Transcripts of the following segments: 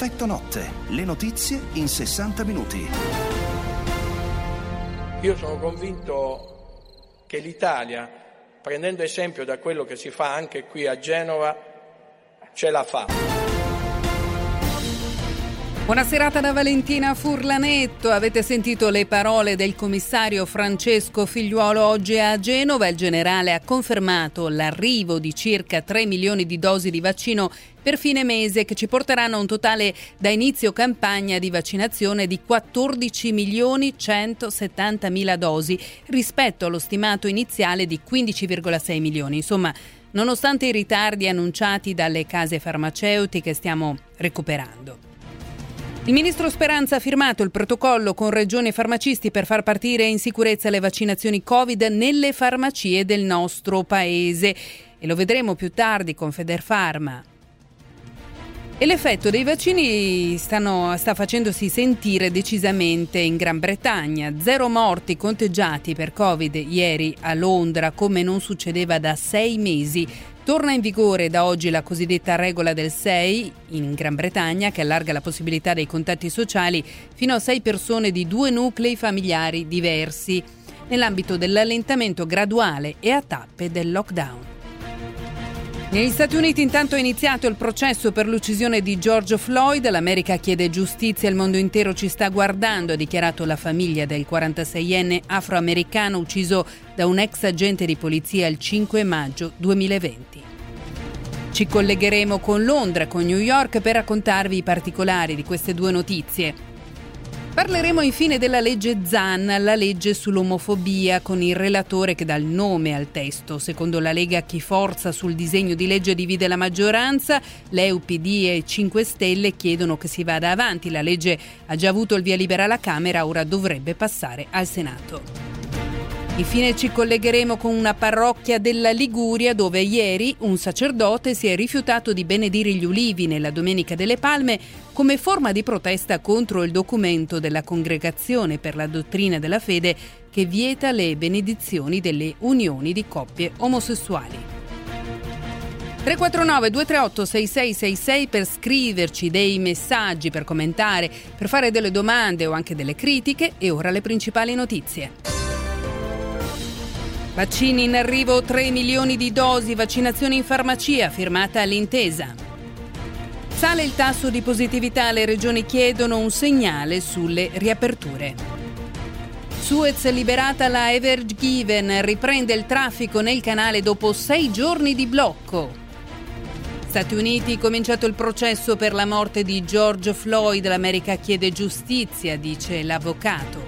Effetto notte, le notizie in 60 minuti. Io sono convinto che l'Italia, prendendo esempio da quello che si fa anche qui a Genova, ce la fa. Buona serata da Valentina Furlanetto. Avete sentito le parole del commissario Francesco Figliuolo oggi a Genova. Il generale ha confermato l'arrivo di circa 3 milioni di dosi di vaccino per fine mese che ci porteranno a un totale da inizio campagna di vaccinazione di 14 milioni 170 mila dosi rispetto allo stimato iniziale di 15,6 milioni. Insomma, nonostante i ritardi annunciati dalle case farmaceutiche stiamo recuperando. Il ministro Speranza ha firmato il protocollo con regioni e farmacisti per far partire in sicurezza le vaccinazioni Covid nelle farmacie del nostro paese e lo vedremo più tardi con Federfarma. E l'effetto dei vaccini stanno, sta facendosi sentire decisamente in Gran Bretagna. Zero morti conteggiati per Covid ieri a Londra, come non succedeva da sei mesi. Torna in vigore da oggi la cosiddetta regola del 6 in Gran Bretagna che allarga la possibilità dei contatti sociali fino a sei persone di due nuclei familiari diversi nell'ambito dell'allentamento graduale e a tappe del lockdown. Negli Stati Uniti intanto è iniziato il processo per l'uccisione di George Floyd. L'America chiede giustizia, il mondo intero ci sta guardando, ha dichiarato la famiglia del 46enne afroamericano ucciso da un ex agente di polizia il 5 maggio 2020. Ci collegheremo con Londra, con New York per raccontarvi i particolari di queste due notizie. Parleremo infine della legge Zan, la legge sull'omofobia, con il relatore che dà il nome al testo. Secondo la Lega chi forza sul disegno di legge divide la maggioranza, l'EUPD e 5 Stelle chiedono che si vada avanti. La legge ha già avuto il via libera alla Camera, ora dovrebbe passare al Senato. Infine ci collegheremo con una parrocchia della Liguria dove ieri un sacerdote si è rifiutato di benedire gli ulivi nella Domenica delle Palme come forma di protesta contro il documento della Congregazione per la dottrina della fede che vieta le benedizioni delle unioni di coppie omosessuali. 349 238 6666 per scriverci dei messaggi, per commentare, per fare delle domande o anche delle critiche e ora le principali notizie. Vaccini in arrivo 3 milioni di dosi, vaccinazioni in farmacia, firmata l'intesa. Sale il tasso di positività, le regioni chiedono un segnale sulle riaperture. Suez liberata la Evergiven, riprende il traffico nel canale dopo sei giorni di blocco. Stati Uniti, cominciato il processo per la morte di George Floyd, l'America chiede giustizia, dice l'avvocato.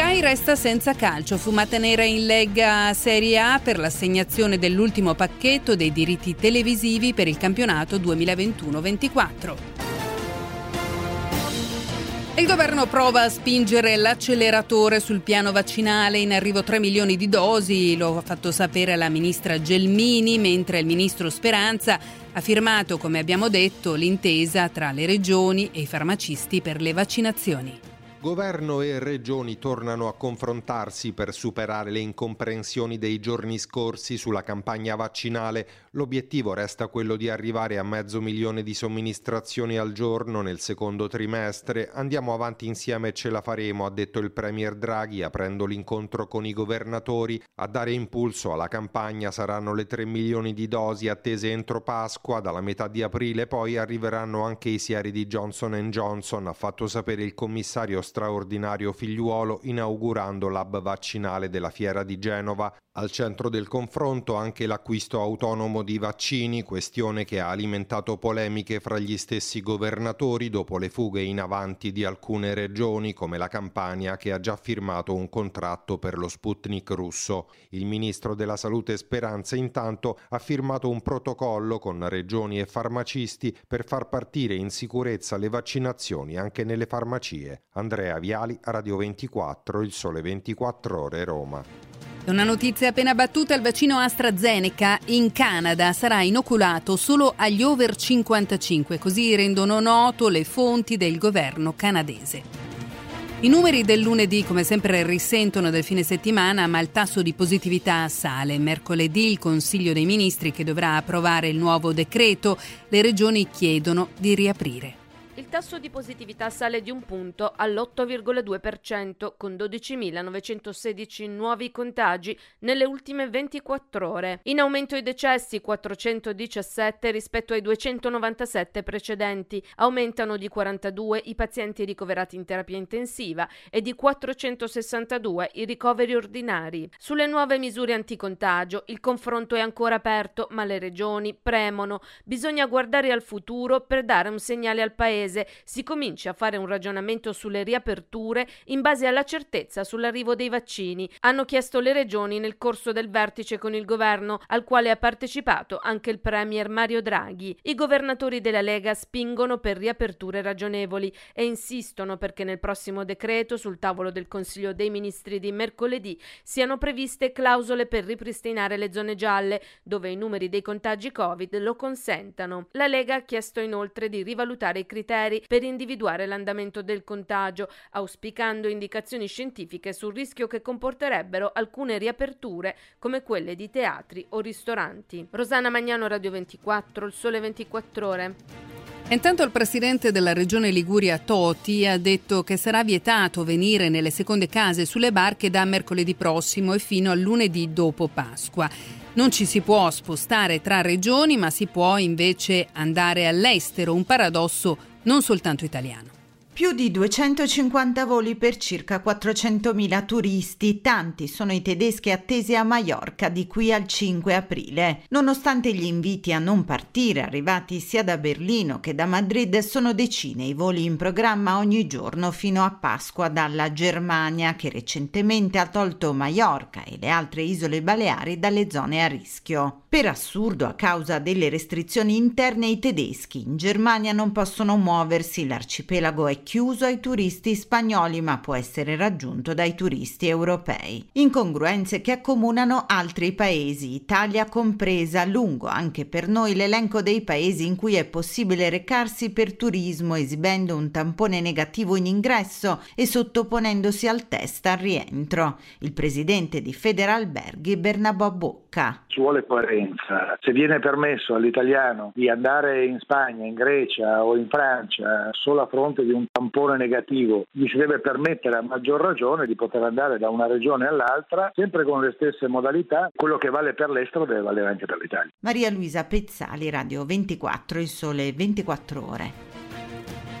Sky resta senza calcio, fumata nera in Lega Serie A per l'assegnazione dell'ultimo pacchetto dei diritti televisivi per il campionato 2021-24. Il governo prova a spingere l'acceleratore sul piano vaccinale, in arrivo 3 milioni di dosi, lo ha fatto sapere la ministra Gelmini, mentre il ministro Speranza ha firmato, come abbiamo detto, l'intesa tra le regioni e i farmacisti per le vaccinazioni. Governo e regioni tornano a confrontarsi per superare le incomprensioni dei giorni scorsi sulla campagna vaccinale. L'obiettivo resta quello di arrivare a mezzo milione di somministrazioni al giorno nel secondo trimestre. Andiamo avanti insieme e ce la faremo, ha detto il Premier Draghi aprendo l'incontro con i governatori. A dare impulso alla campagna saranno le 3 milioni di dosi attese entro Pasqua. Dalla metà di aprile poi arriveranno anche i sieri di Johnson Johnson, ha fatto sapere il commissario straordinario figliuolo inaugurando l'hub vaccinale della fiera di Genova. Al centro del confronto anche l'acquisto autonomo di vaccini, questione che ha alimentato polemiche fra gli stessi governatori dopo le fughe in avanti di alcune regioni come la Campania che ha già firmato un contratto per lo Sputnik russo. Il ministro della Salute Speranza intanto ha firmato un protocollo con regioni e farmacisti per far partire in sicurezza le vaccinazioni anche nelle farmacie. Andrea Viali, Radio 24, Il Sole 24 Ore, Roma. Una notizia appena battuta, il vaccino AstraZeneca in Canada sarà inoculato solo agli over 55, così rendono noto le fonti del governo canadese. I numeri del lunedì, come sempre, risentono del fine settimana, ma il tasso di positività sale. Mercoledì il Consiglio dei Ministri, che dovrà approvare il nuovo decreto, le regioni chiedono di riaprire. Tasso di positività sale di un punto all'8,2% con 12.916 nuovi contagi nelle ultime 24 ore. In aumento i decessi 417 rispetto ai 297 precedenti. Aumentano di 42 i pazienti ricoverati in terapia intensiva e di 462 i ricoveri ordinari. Sulle nuove misure anticontagio il confronto è ancora aperto, ma le regioni premono. Bisogna guardare al futuro per dare un segnale al Paese paese si cominci a fare un ragionamento sulle riaperture in base alla certezza sull'arrivo dei vaccini, hanno chiesto le regioni nel corso del vertice con il governo al quale ha partecipato anche il premier Mario Draghi. I governatori della Lega spingono per riaperture ragionevoli e insistono perché nel prossimo decreto sul tavolo del Consiglio dei Ministri di mercoledì siano previste clausole per ripristinare le zone gialle dove i numeri dei contagi Covid lo consentano. La Lega ha chiesto inoltre di rivalutare i criteri criteri per individuare l'andamento del contagio, auspicando indicazioni scientifiche sul rischio che comporterebbero alcune riaperture come quelle di teatri o ristoranti. Rosana Magnano, Radio 24, Il Sole 24 Ore. Intanto il presidente della regione Liguria Toti ha detto che sarà vietato venire nelle seconde case sulle barche da mercoledì prossimo e fino a lunedì dopo Pasqua. Non ci si può spostare tra regioni, ma si può invece andare all'estero, un paradosso non soltanto italiano. Più di 250 voli per circa 400.000 turisti, tanti sono i tedeschi attesi a Maiorca di qui al 5 aprile. Nonostante gli inviti a non partire, arrivati sia da Berlino che da Madrid, sono decine i voli in programma ogni giorno fino a Pasqua dalla Germania, che recentemente ha tolto Maiorca e le altre isole Baleari dalle zone a rischio. Per assurdo, a causa delle restrizioni interne, i tedeschi in Germania non possono muoversi, l'arcipelago è chiuso ai turisti spagnoli ma può essere raggiunto dai turisti europei. Incongruenze che accomunano altri paesi, Italia compresa, lungo anche per noi l'elenco dei paesi in cui è possibile recarsi per turismo esibendo un tampone negativo in ingresso e sottoponendosi al test al rientro. Il presidente di Federalberghi Bernabò Bocca. Ci vuole coerenza. Se viene permesso all'italiano di andare in Spagna, in Grecia o in Francia solo a fronte di un tampone negativo, gli si deve permettere a maggior ragione di poter andare da una regione all'altra, sempre con le stesse modalità. Quello che vale per l'estero deve valere anche per l'Italia. Maria Luisa Pezzali, Radio 24, il sole 24 ore.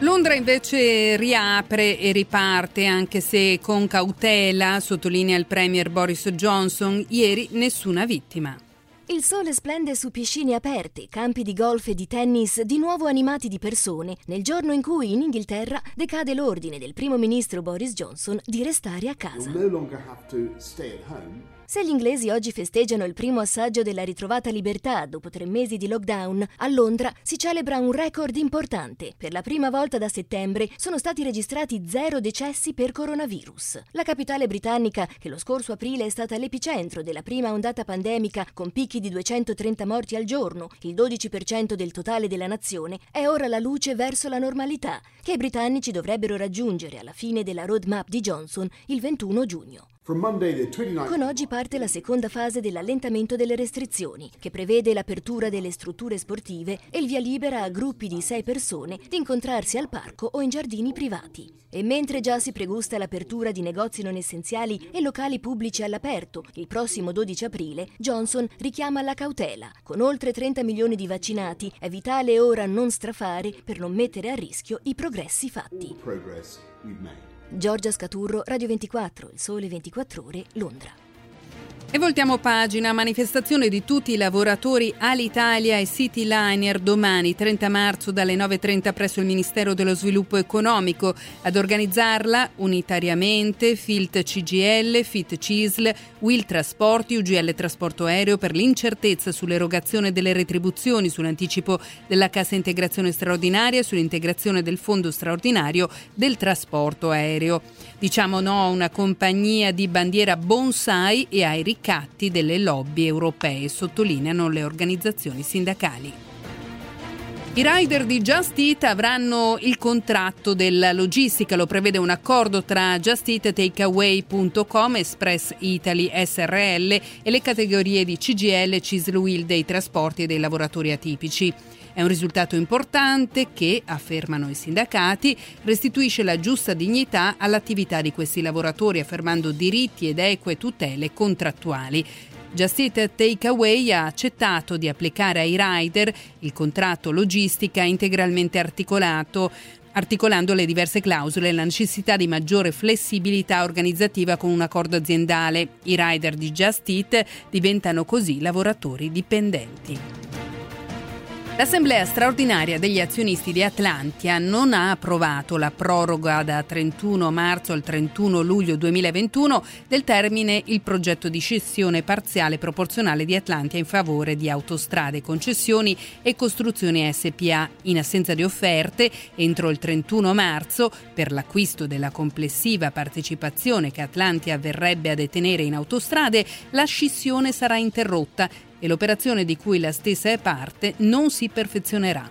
Londra invece riapre e riparte, anche se con cautela, sottolinea il Premier Boris Johnson, ieri nessuna vittima. Il sole splende su piscine aperte, campi di golf e di tennis di nuovo animati di persone, nel giorno in cui in Inghilterra decade l'ordine del primo ministro Boris Johnson di restare a casa. Se gli inglesi oggi festeggiano il primo assaggio della ritrovata libertà dopo tre mesi di lockdown, a Londra si celebra un record importante. Per la prima volta da settembre sono stati registrati zero decessi per coronavirus. La capitale britannica, che lo scorso aprile è stata l'epicentro della prima ondata pandemica con picchi di 230 morti al giorno, il 12% del totale della nazione, è ora la luce verso la normalità, che i britannici dovrebbero raggiungere alla fine della roadmap di Johnson il 21 giugno. Con oggi parte la seconda fase dell'allentamento delle restrizioni, che prevede l'apertura delle strutture sportive e il via libera a gruppi di sei persone di incontrarsi al parco o in giardini privati. E mentre già si pregusta l'apertura di negozi non essenziali e locali pubblici all'aperto il prossimo 12 aprile, Johnson richiama la cautela. Con oltre 30 milioni di vaccinati è vitale ora non strafare per non mettere a rischio i progressi fatti. Giorgia Scaturro, Radio 24, Il Sole 24 Ore, Londra. E voltiamo pagina, manifestazione di tutti i lavoratori Alitalia e Cityliner domani 30 marzo dalle 9.30 presso il Ministero dello Sviluppo Economico. Ad organizzarla unitariamente FILT CGL, FIT CISL, Will Trasporti, UGL Trasporto Aereo per l'incertezza sull'erogazione delle retribuzioni, sull'anticipo della cassa integrazione straordinaria e sull'integrazione del fondo straordinario del trasporto aereo. Diciamo no a una compagnia di bandiera bonsai e ai ricatti delle lobby europee, sottolineano le organizzazioni sindacali. I rider di Just Eat avranno il contratto della logistica, lo prevede un accordo tra Just Eat, Takeaway.com, Express Italy SRL e le categorie di CGL, Cisluil dei trasporti e dei lavoratori atipici. È un risultato importante che, affermano i sindacati, restituisce la giusta dignità all'attività di questi lavoratori, affermando diritti ed eque tutele contrattuali. Just Eat Takeaway ha accettato di applicare ai rider il contratto logistica integralmente articolato articolando le diverse clausole e la necessità di maggiore flessibilità organizzativa con un accordo aziendale. I rider di Just Eat diventano così lavoratori dipendenti. L'Assemblea straordinaria degli azionisti di Atlantia non ha approvato la proroga da 31 marzo al 31 luglio 2021 del termine il progetto di cessione parziale proporzionale di Atlantia in favore di autostrade, concessioni e costruzioni SPA. In assenza di offerte, entro il 31 marzo, per l'acquisto della complessiva partecipazione che Atlantia verrebbe a detenere in autostrade, la scissione sarà interrotta e l'operazione di cui la stessa è parte non si perfezionerà.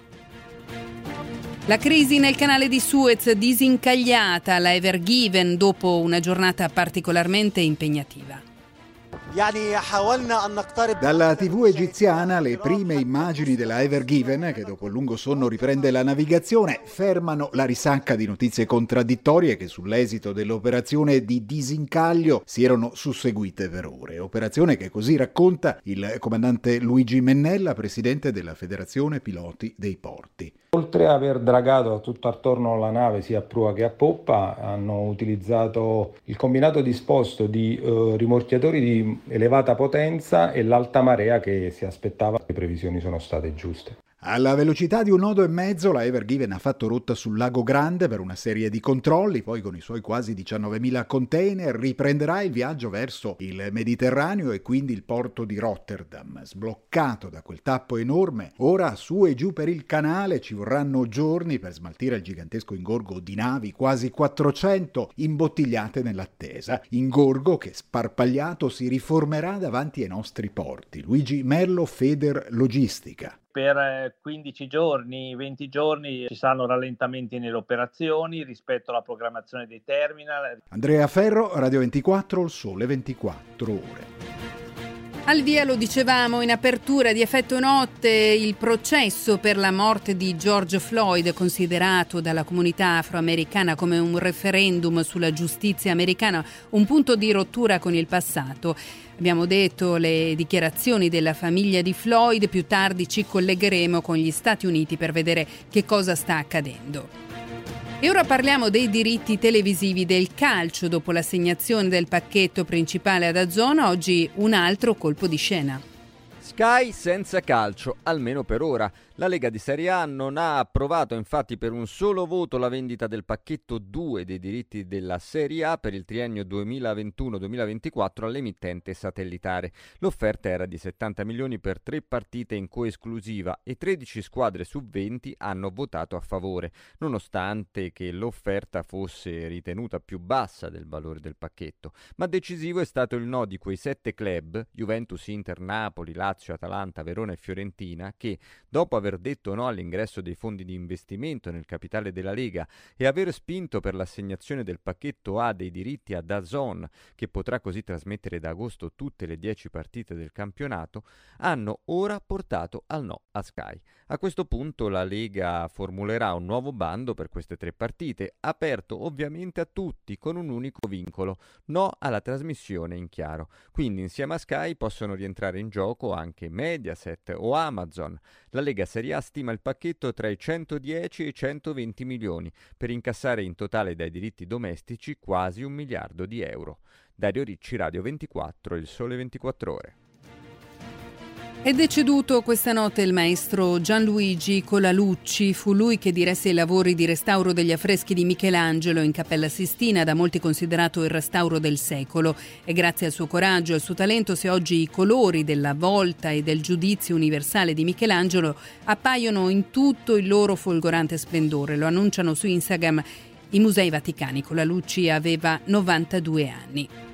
La crisi nel canale di Suez disincagliata la Ever Given dopo una giornata particolarmente impegnativa. Dalla TV egiziana le prime immagini della Ever Given, che dopo il lungo sonno riprende la navigazione, fermano la risacca di notizie contraddittorie che sull'esito dell'operazione di disincaglio si erano susseguite per ore. Operazione che così racconta il comandante Luigi Mennella, presidente della Federazione Piloti dei Porti. Oltre a aver dragato tutto attorno alla nave sia a prua che a poppa, hanno utilizzato il combinato disposto di eh, rimorchiatori di elevata potenza e l'alta marea che si aspettava. Le previsioni sono state giuste. Alla velocità di un nodo e mezzo la Ever Given ha fatto rotta sul lago Grande per una serie di controlli, poi con i suoi quasi 19.000 container riprenderà il viaggio verso il Mediterraneo e quindi il porto di Rotterdam. Sbloccato da quel tappo enorme, ora su e giù per il canale ci vorranno giorni per smaltire il gigantesco ingorgo di navi, quasi 400 imbottigliate nell'attesa. Ingorgo che sparpagliato si riformerà davanti ai nostri porti. Luigi Merlo Feder Logistica per 15 giorni, 20 giorni ci saranno rallentamenti nelle operazioni rispetto alla programmazione dei terminal. Andrea Ferro, Radio 24, il sole 24 ore. Al via lo dicevamo in apertura di effetto notte il processo per la morte di George Floyd considerato dalla comunità afroamericana come un referendum sulla giustizia americana, un punto di rottura con il passato. Abbiamo detto le dichiarazioni della famiglia di Floyd, più tardi ci collegheremo con gli Stati Uniti per vedere che cosa sta accadendo. E ora parliamo dei diritti televisivi del calcio. Dopo l'assegnazione del pacchetto principale ad Azzona, oggi un altro colpo di scena. Sky senza calcio, almeno per ora. La Lega di Serie A non ha approvato infatti per un solo voto la vendita del pacchetto 2 dei diritti della Serie A per il triennio 2021-2024 all'emittente satellitare. L'offerta era di 70 milioni per tre partite in coesclusiva e 13 squadre su 20 hanno votato a favore, nonostante che l'offerta fosse ritenuta più bassa del valore del pacchetto. Ma decisivo è stato il no di quei sette club, Juventus, Inter, Napoli, Lazio, Atalanta, Verona e Fiorentina, che dopo aver detto no all'ingresso dei fondi di investimento nel capitale della Lega e aver spinto per l'assegnazione del pacchetto A dei diritti a Dazon, che potrà così trasmettere da agosto tutte le 10 partite del campionato, hanno ora portato al no a Sky. A questo punto la Lega formulerà un nuovo bando per queste tre partite, aperto ovviamente a tutti con un unico vincolo, no alla trasmissione in chiaro. Quindi insieme a Sky possono rientrare in gioco anche Mediaset o Amazon. La Lega Serie A stima il pacchetto tra i 110 e i 120 milioni, per incassare in totale dai diritti domestici quasi un miliardo di euro. Dario Ricci, Radio 24, Il Sole 24 Ore. È deceduto questa notte il maestro Gianluigi Colalucci. Fu lui che diresse i lavori di restauro degli affreschi di Michelangelo in Cappella Sistina, da molti considerato il restauro del secolo. E grazie al suo coraggio e al suo talento, se oggi i colori della volta e del giudizio universale di Michelangelo appaiono in tutto il loro folgorante splendore. Lo annunciano su Instagram i Musei Vaticani. Colalucci aveva 92 anni.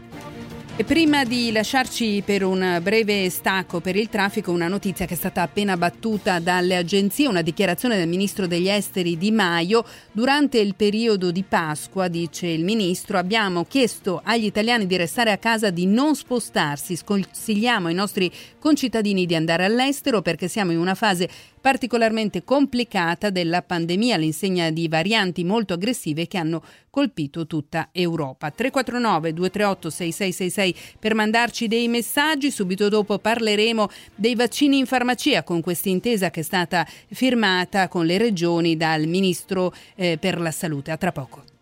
E prima di lasciarci per un breve stacco per il traffico, una notizia che è stata appena battuta dalle agenzie, una dichiarazione del ministro degli esteri Di Maio. Durante il periodo di Pasqua, dice il ministro, abbiamo chiesto agli italiani di restare a casa, di non spostarsi. Sconsigliamo ai nostri concittadini di andare all'estero perché siamo in una fase particolarmente complicata della pandemia all'insegna di varianti molto aggressive che hanno colpito tutta Europa. 349 238 6666 per mandarci dei messaggi, subito dopo parleremo dei vaccini in farmacia con questa intesa che è stata firmata con le regioni dal Ministro eh, per la Salute. A tra poco.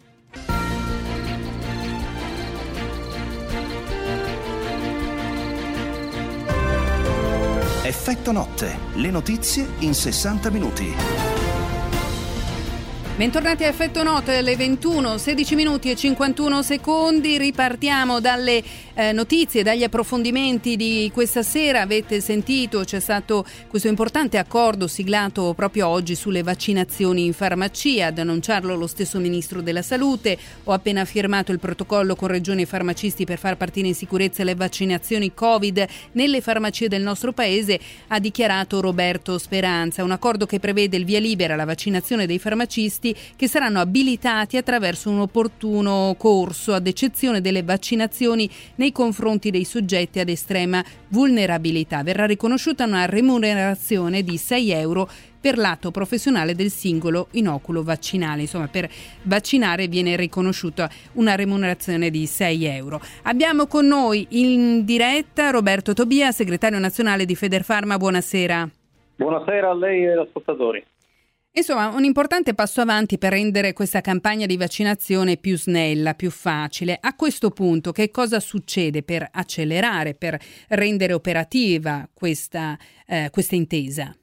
Effetto notte, le notizie in 60 minuti. Bentornati a Effetto Note alle 21, 16 minuti e 51 secondi. Ripartiamo dalle eh, notizie, dagli approfondimenti di questa sera. Avete sentito, c'è stato questo importante accordo siglato proprio oggi sulle vaccinazioni in farmacia. Ad annunciarlo lo stesso Ministro della Salute. Ho appena firmato il protocollo con regioni e farmacisti per far partire in sicurezza le vaccinazioni Covid nelle farmacie del nostro paese, ha dichiarato Roberto Speranza. Un accordo che prevede il via libera alla vaccinazione dei farmacisti specialisti che saranno abilitati attraverso un opportuno corso, ad eccezione delle vaccinazioni nei confronti dei soggetti ad estrema vulnerabilità. Verrà riconosciuta una remunerazione di 6 euro per l'atto professionale del singolo inoculo vaccinale. Insomma, per vaccinare viene riconosciuta una remunerazione di 6 euro. Abbiamo con noi in diretta Roberto Tobia, segretario nazionale di Federfarma. Buonasera. Buonasera a lei e agli ascoltatori. Insomma, un importante passo avanti per rendere questa campagna di vaccinazione più snella, più facile. A questo punto, che cosa succede per accelerare, per rendere operativa questa, eh, questa intesa?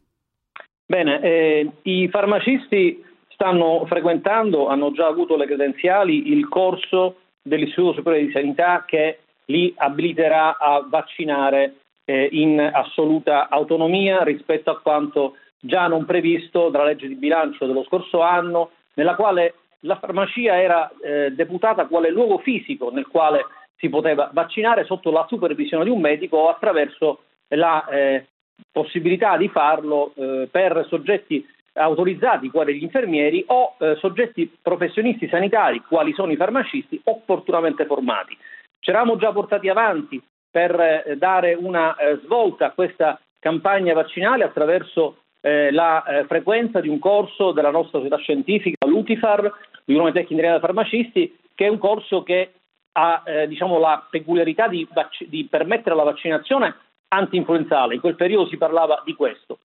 Bene, eh, i farmacisti stanno frequentando, hanno già avuto le credenziali, il corso dell'Istituto Superiore di Sanità che li abiliterà a vaccinare eh, in assoluta autonomia rispetto a quanto già non previsto dalla legge di bilancio dello scorso anno, nella quale la farmacia era eh, deputata quale luogo fisico nel quale si poteva vaccinare sotto la supervisione di un medico o attraverso la eh, possibilità di farlo eh, per soggetti autorizzati quali gli infermieri o eh, soggetti professionisti sanitari quali sono i farmacisti opportunamente formati. Ci eravamo già portati avanti per eh, dare una eh, svolta a questa campagna vaccinale attraverso eh, la eh, frequenza di un corso della nostra società scientifica, l'UTIFAR, l'Unione Tecnica dei Farmacisti, che è un corso che ha eh, diciamo, la peculiarità di, vac- di permettere la vaccinazione anti-influenzale. In quel periodo si parlava di questo.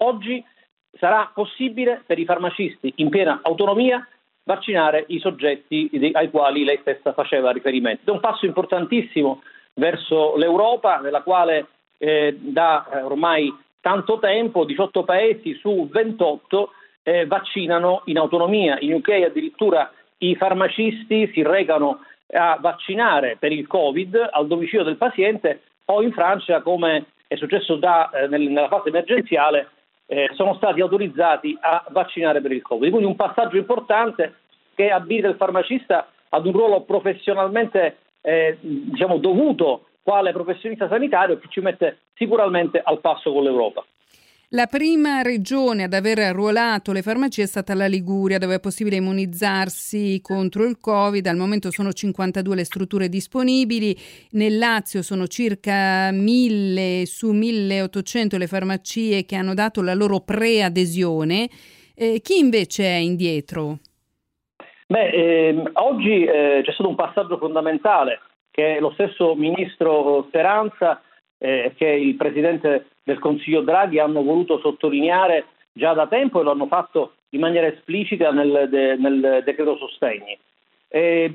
Oggi sarà possibile per i farmacisti in piena autonomia vaccinare i soggetti ai quali lei stessa faceva riferimento. È un passo importantissimo verso l'Europa, nella quale eh, da eh, ormai tanto tempo 18 paesi su 28 eh, vaccinano in autonomia. In UK addirittura i farmacisti si recano a vaccinare per il Covid al domicilio del paziente o in Francia, come è successo da, eh, nella fase emergenziale, eh, sono stati autorizzati a vaccinare per il Covid. Quindi un passaggio importante che abilita il farmacista ad un ruolo professionalmente eh, diciamo, dovuto quale professionista sanitario che ci mette sicuramente al passo con l'Europa. La prima regione ad aver arruolato le farmacie è stata la Liguria, dove è possibile immunizzarsi contro il Covid. Al momento sono 52 le strutture disponibili. Nel Lazio sono circa 1000 su 1800 le farmacie che hanno dato la loro preadesione. Eh, chi invece è indietro? Beh, ehm, oggi eh, c'è stato un passaggio fondamentale che lo stesso ministro Speranza e eh, che il presidente del Consiglio Draghi hanno voluto sottolineare già da tempo e lo hanno fatto in maniera esplicita nel, de, nel decreto sostegni. E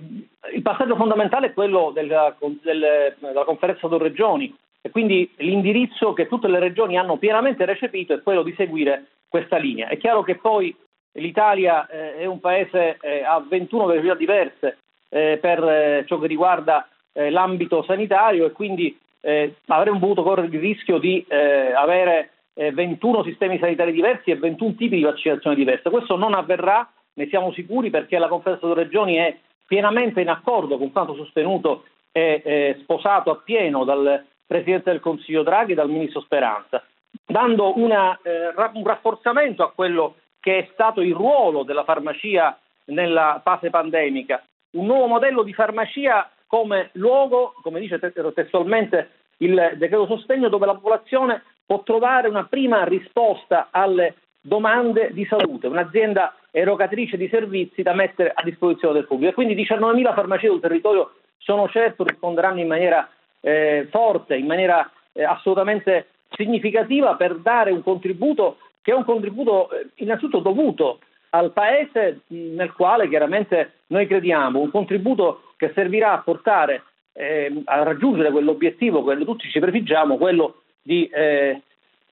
il passaggio fondamentale è quello della, del, della conferenza delle regioni e quindi l'indirizzo che tutte le regioni hanno pienamente recepito è quello di seguire questa linea. È chiaro che poi l'Italia eh, è un paese eh, a 21 velocità diverse eh, per eh, ciò che riguarda eh, l'ambito sanitario e quindi eh, avremmo potuto correre il rischio di eh, avere 21 eh, sistemi sanitari diversi e 21 tipi di vaccinazione diverse. Questo non avverrà, ne siamo sicuri, perché la Conferenza delle Regioni è pienamente in accordo con quanto sostenuto eh, sposato appieno dal Presidente del Consiglio Draghi e dal Ministro Speranza, dando una, eh, un rafforzamento a quello che è stato il ruolo della farmacia nella fase pandemica, un nuovo modello di farmacia come luogo, come dice testualmente il decreto sostegno, dove la popolazione può trovare una prima risposta alle domande di salute, un'azienda erogatrice di servizi da mettere a disposizione del pubblico. E quindi 19.000 farmacie sul territorio sono certo risponderanno in maniera eh, forte, in maniera eh, assolutamente significativa per dare un contributo che è un contributo eh, innanzitutto dovuto al Paese nel quale chiaramente noi crediamo, un contributo che servirà a portare eh, a raggiungere quell'obiettivo che tutti ci prefiggiamo, quello di eh,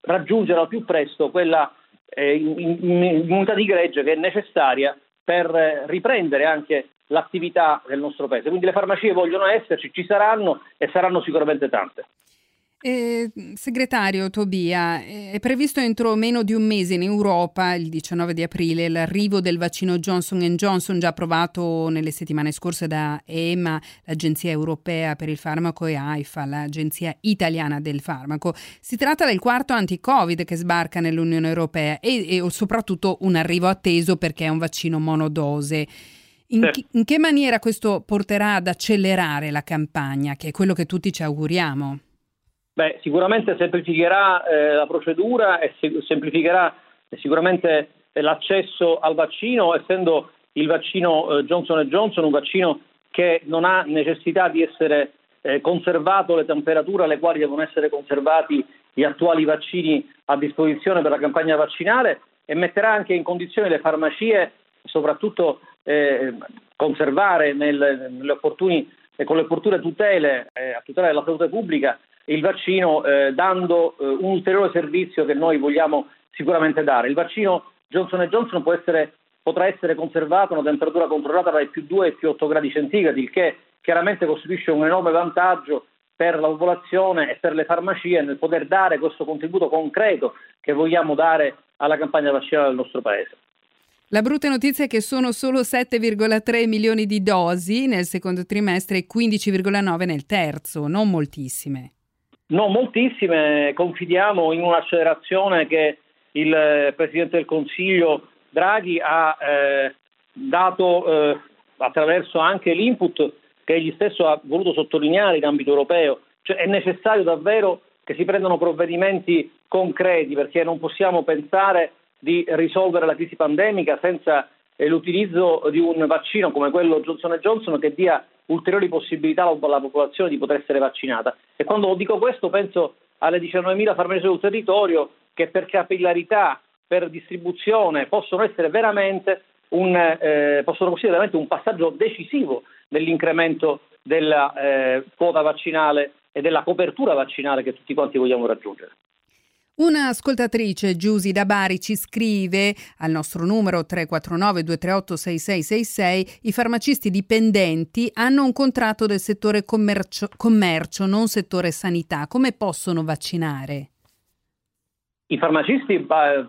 raggiungere al più presto quella eh, immunità di gregge che è necessaria per eh, riprendere anche l'attività del nostro Paese. Quindi le farmacie vogliono esserci, ci saranno e saranno sicuramente tante. Eh, segretario Tobia, è previsto entro meno di un mese in Europa, il 19 di aprile, l'arrivo del vaccino Johnson Johnson, già approvato nelle settimane scorse da EMA, l'Agenzia Europea per il Farmaco, e AIFA, l'Agenzia Italiana del Farmaco. Si tratta del quarto anti-Covid che sbarca nell'Unione Europea e, e soprattutto un arrivo atteso perché è un vaccino monodose. In, sì. in che maniera questo porterà ad accelerare la campagna, che è quello che tutti ci auguriamo? Beh, sicuramente semplificherà eh, la procedura e se- semplificherà sicuramente l'accesso al vaccino, essendo il vaccino eh, Johnson Johnson un vaccino che non ha necessità di essere eh, conservato alle temperature alle quali devono essere conservati gli attuali vaccini a disposizione per la campagna vaccinale e metterà anche in condizione le farmacie, soprattutto eh, conservare nel, nelle opportuni, con le opportune tutele eh, a tutela della salute pubblica il vaccino eh, dando eh, un ulteriore servizio che noi vogliamo sicuramente dare. Il vaccino Johnson Johnson essere, potrà essere conservato a una temperatura controllata tra i più 2 e i più 8 gradi centigradi, il che chiaramente costituisce un enorme vantaggio per la popolazione e per le farmacie nel poter dare questo contributo concreto che vogliamo dare alla campagna vaccinale del nostro Paese. La brutta notizia è che sono solo 7,3 milioni di dosi nel secondo trimestre e 15,9 nel terzo, non moltissime. Non moltissime, confidiamo in un'accelerazione che il Presidente del Consiglio Draghi ha eh, dato eh, attraverso anche l'input che egli stesso ha voluto sottolineare in ambito europeo. Cioè è necessario davvero che si prendano provvedimenti concreti perché non possiamo pensare di risolvere la crisi pandemica senza eh, l'utilizzo di un vaccino come quello Johnson Johnson che dia ulteriori possibilità alla popolazione di poter essere vaccinata. E quando dico questo penso alle 19.000 farmacie sul territorio che per capillarità, per distribuzione possono essere veramente un, eh, possono veramente un passaggio decisivo nell'incremento della eh, quota vaccinale e della copertura vaccinale che tutti quanti vogliamo raggiungere. Un'ascoltatrice, Giusy da Bari, ci scrive al nostro numero 349 238 6666 i farmacisti dipendenti hanno un contratto del settore commercio, commercio, non settore sanità. Come possono vaccinare? I farmacisti eh,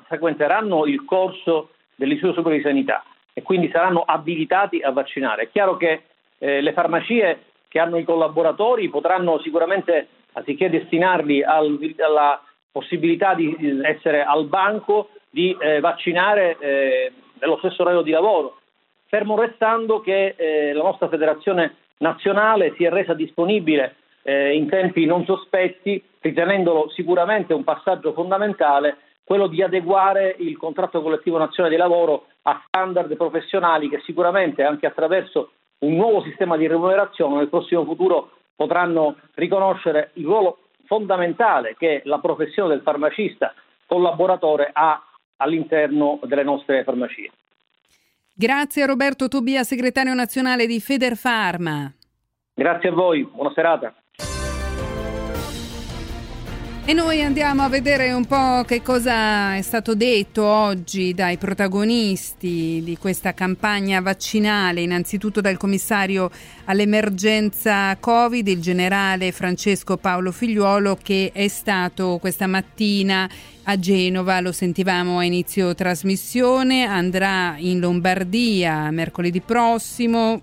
frequenteranno il corso dell'Istituto Superiore di Sanità e quindi saranno abilitati a vaccinare. È chiaro che eh, le farmacie che hanno i collaboratori potranno sicuramente, anziché destinarli al, alla possibilità di essere al banco, di eh, vaccinare eh, nello stesso orario di lavoro, fermo restando che eh, la nostra federazione nazionale si è resa disponibile eh, in tempi non sospetti, ritenendolo sicuramente un passaggio fondamentale, quello di adeguare il contratto collettivo nazionale di lavoro a standard professionali che sicuramente anche attraverso un nuovo sistema di remunerazione nel prossimo futuro potranno riconoscere il ruolo fondamentale che la professione del farmacista collaboratore ha all'interno delle nostre farmacie. Grazie a Roberto Tobia, segretario nazionale di Federfarma. Grazie a voi, buona serata. E noi andiamo a vedere un po' che cosa è stato detto oggi dai protagonisti di questa campagna vaccinale, innanzitutto dal commissario all'emergenza Covid, il generale Francesco Paolo Figliuolo, che è stato questa mattina a Genova, lo sentivamo a inizio trasmissione, andrà in Lombardia mercoledì prossimo,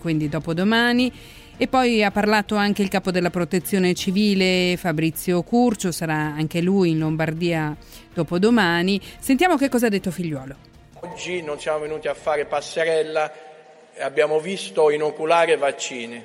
quindi dopodomani E poi ha parlato anche il capo della protezione civile Fabrizio Curcio, sarà anche lui in Lombardia dopodomani. Sentiamo che cosa ha detto Figliuolo. Oggi non siamo venuti a fare passerella, abbiamo visto inoculare vaccini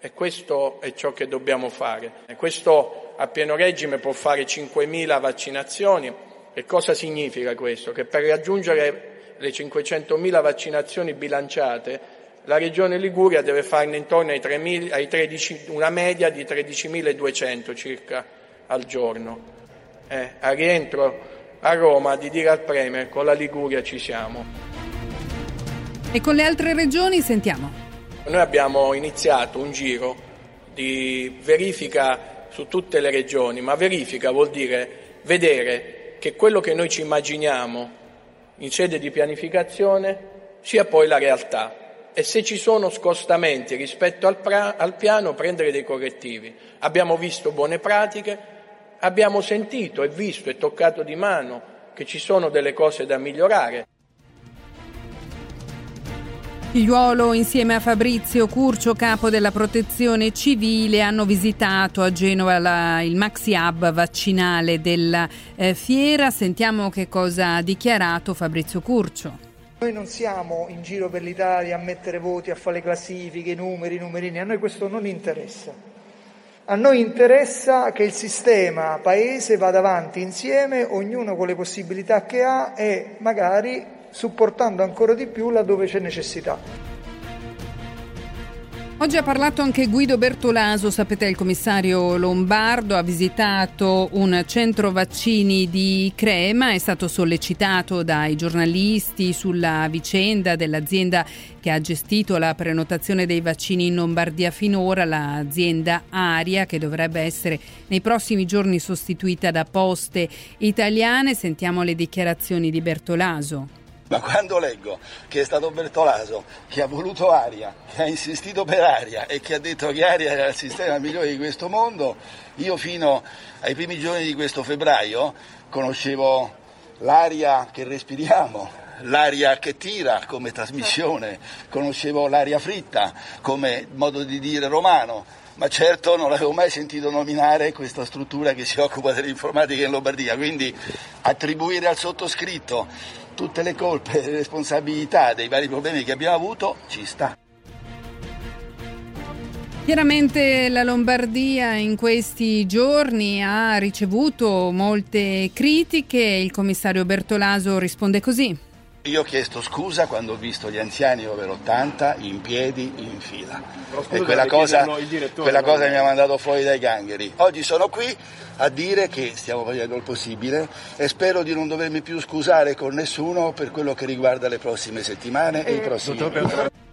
e questo è ciò che dobbiamo fare. E questo a pieno regime può fare 5.000 vaccinazioni. E cosa significa questo? Che per raggiungere le 500.000 vaccinazioni bilanciate la Regione Liguria deve farne intorno ai 3, ai 13, una media di 13.200 circa al giorno. Eh, a rientro a Roma di dire al Premier con la Liguria ci siamo. E con le altre regioni sentiamo. Noi abbiamo iniziato un giro di verifica su tutte le regioni, ma verifica vuol dire vedere che quello che noi ci immaginiamo in sede di pianificazione sia poi la realtà e se ci sono scostamenti rispetto al, pra- al piano prendere dei correttivi. Abbiamo visto buone pratiche, abbiamo sentito e visto e toccato di mano che ci sono delle cose da migliorare. Figliuolo insieme a Fabrizio Curcio, capo della protezione civile, hanno visitato a Genova la, il Maxi Hub vaccinale della eh, fiera. Sentiamo che cosa ha dichiarato Fabrizio Curcio. Noi non siamo in giro per l'Italia a mettere voti, a fare le classifiche, i numeri, i numerini, a noi questo non interessa. A noi interessa che il sistema paese vada avanti insieme, ognuno con le possibilità che ha e magari supportando ancora di più laddove c'è necessità. Oggi ha parlato anche Guido Bertolaso, sapete il commissario Lombardo ha visitato un centro vaccini di Crema, è stato sollecitato dai giornalisti sulla vicenda dell'azienda che ha gestito la prenotazione dei vaccini in Lombardia finora, l'azienda Aria che dovrebbe essere nei prossimi giorni sostituita da poste italiane. Sentiamo le dichiarazioni di Bertolaso. Ma quando leggo che è stato Bertolaso che ha voluto aria, che ha insistito per aria e che ha detto che aria era il sistema migliore di questo mondo, io fino ai primi giorni di questo febbraio conoscevo l'aria che respiriamo, l'aria che tira come trasmissione, conoscevo l'aria fritta come modo di dire romano, ma certo non avevo mai sentito nominare questa struttura che si occupa dell'informatica in Lombardia, quindi attribuire al sottoscritto tutte le colpe e le responsabilità dei vari problemi che abbiamo avuto ci sta. Chiaramente la Lombardia in questi giorni ha ricevuto molte critiche, il commissario Bertolaso risponde così. Io ho chiesto scusa quando ho visto gli anziani over 80 in piedi in fila e quella cosa, quella cosa mi ha mandato fuori dai gangheri. Oggi sono qui a dire che stiamo facendo il possibile e spero di non dovermi più scusare con nessuno per quello che riguarda le prossime settimane e, e i prossimi anni.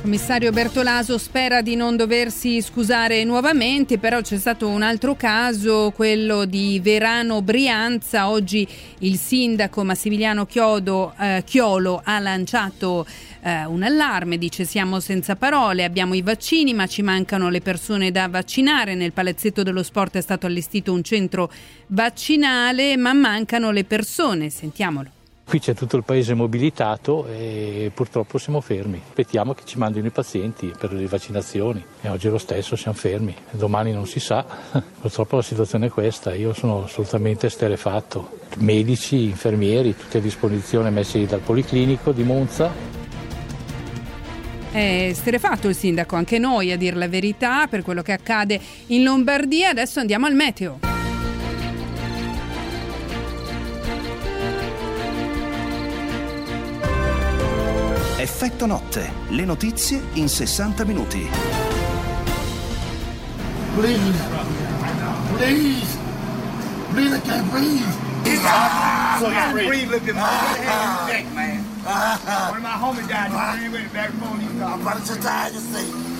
Commissario Bertolaso spera di non doversi scusare nuovamente, però c'è stato un altro caso, quello di Verano Brianza. Oggi il sindaco Massimiliano Chiodo, eh, Chiolo ha lanciato eh, un allarme, dice siamo senza parole, abbiamo i vaccini ma ci mancano le persone da vaccinare. Nel palazzetto dello sport è stato allestito un centro vaccinale ma mancano le persone. Sentiamolo. Qui c'è tutto il paese mobilitato e purtroppo siamo fermi. Aspettiamo che ci mandino i pazienti per le vaccinazioni e oggi lo stesso, siamo fermi. Domani non si sa. Purtroppo la situazione è questa. Io sono assolutamente sterefatto. Medici, infermieri, tutti a disposizione messi dal Policlinico di Monza. È sterefatto il sindaco, anche noi a dire la verità per quello che accade in Lombardia. Adesso andiamo al meteo. Effetto notte, le notizie in 60 minuti. Please, please, please, I can't breathe. So I can't breathe looking at my neck, man. One of my homies died. I'm about to die to see.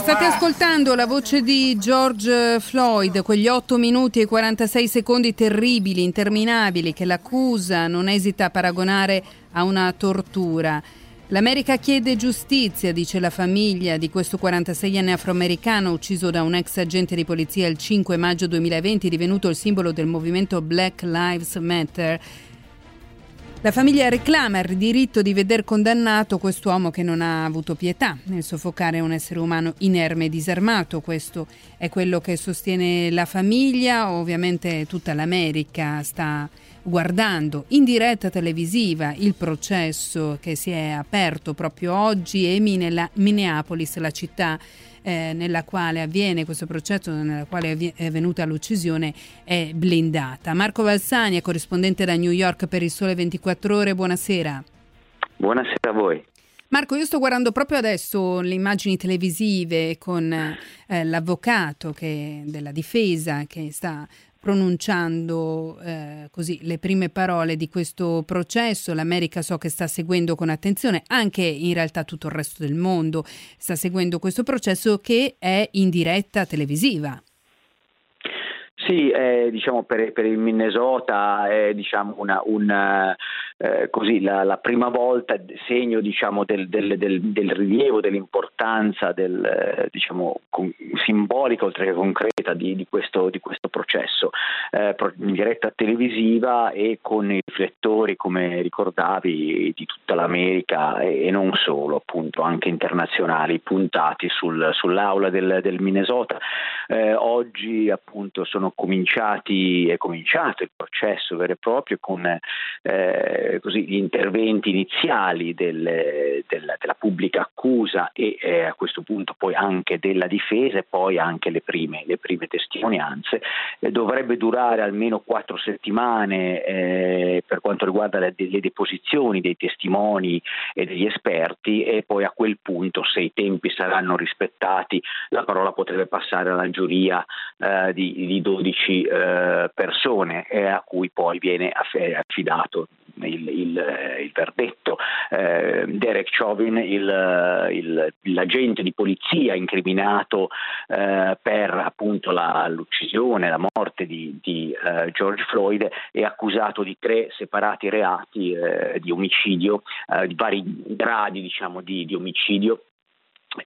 State ascoltando la voce di George Floyd, quegli 8 minuti e 46 secondi terribili, interminabili, che l'accusa non esita a paragonare a una tortura. L'America chiede giustizia, dice la famiglia di questo 46enne afroamericano ucciso da un ex agente di polizia il 5 maggio 2020, divenuto il simbolo del movimento Black Lives Matter. La famiglia reclama il diritto di veder condannato quest'uomo che non ha avuto pietà nel soffocare un essere umano inerme e disarmato. Questo è quello che sostiene la famiglia. Ovviamente tutta l'America sta guardando in diretta televisiva il processo che si è aperto proprio oggi e Minneapolis, la città eh, nella quale avviene questo processo, nella quale è avvenuta l'uccisione, è blindata. Marco Valsani è corrispondente da New York per il Sole 24 Ore, buonasera. Buonasera a voi. Marco, io sto guardando proprio adesso le immagini televisive con eh, l'avvocato che, della difesa che sta pronunciando eh, così le prime parole di questo processo. L'America so che sta seguendo con attenzione, anche in realtà tutto il resto del mondo sta seguendo questo processo che è in diretta televisiva. Sì, eh, diciamo per, per, il Minnesota è diciamo una, una eh, così, la, la, prima volta segno diciamo, del, del, del, del, rilievo, dell'importanza del, eh, diciamo, con, simbolica oltre che concreta di, di, questo, di questo, processo eh, in diretta televisiva e con i riflettori come ricordavi di tutta l'America e, e non solo appunto anche internazionali puntati sul, sull'aula del, Minnesota. Eh, oggi appunto sono cominciati è cominciato il processo vero e proprio con eh, così, gli interventi iniziali del, del, della pubblica accusa e eh, a questo punto poi anche della difesa e poi anche le prime, le prime testimonianze. Eh, dovrebbe durare almeno quattro settimane eh, per quanto riguarda le, le, deposizioni dei testimoni e degli esperti e poi a quel punto se i tempi saranno rispettati la parola potrebbe passare alla giuria eh, di, di, 12 eh, persone a cui poi viene affidato il, il, il verdetto. Eh, Derek Chauvin, il, l'agente di polizia incriminato eh, per appunto la, l'uccisione, la morte di, di uh, George Floyd, è accusato di tre separati reati eh, di omicidio, eh, di vari gradi diciamo, di, di omicidio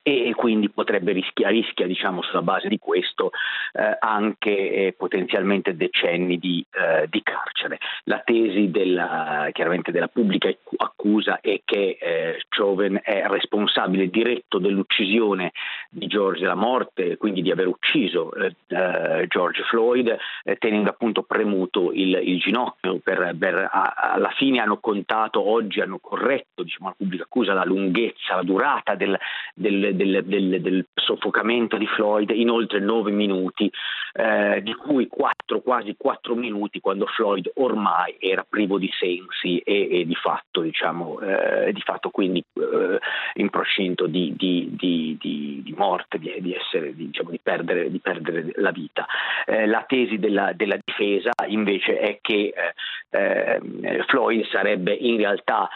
e quindi potrebbe rischia, rischia diciamo, sulla base di questo eh, anche eh, potenzialmente decenni di, eh, di, carcere. La tesi della, della pubblica accusa è che eh, Chauvin è responsabile diretto dell'uccisione di George, della morte, quindi di aver ucciso eh, eh, George Floyd, tenendo appunto premuto il, il ginocchio. Per, per, a, alla fine hanno contato, oggi hanno corretto diciamo, la pubblica accusa la lunghezza, la durata del, del del, del, soffocamento di Floyd in oltre nove minuti, eh, di cui quattro, quasi quattro minuti quando Floyd ormai era privo di sensi e, e di fatto, diciamo, eh, di fatto quindi eh, in procinto di, di, di, di morte, di, essere, diciamo, di, perdere, di perdere la vita. Eh, la tesi della, della, difesa invece è che eh, eh, Floyd sarebbe in realtà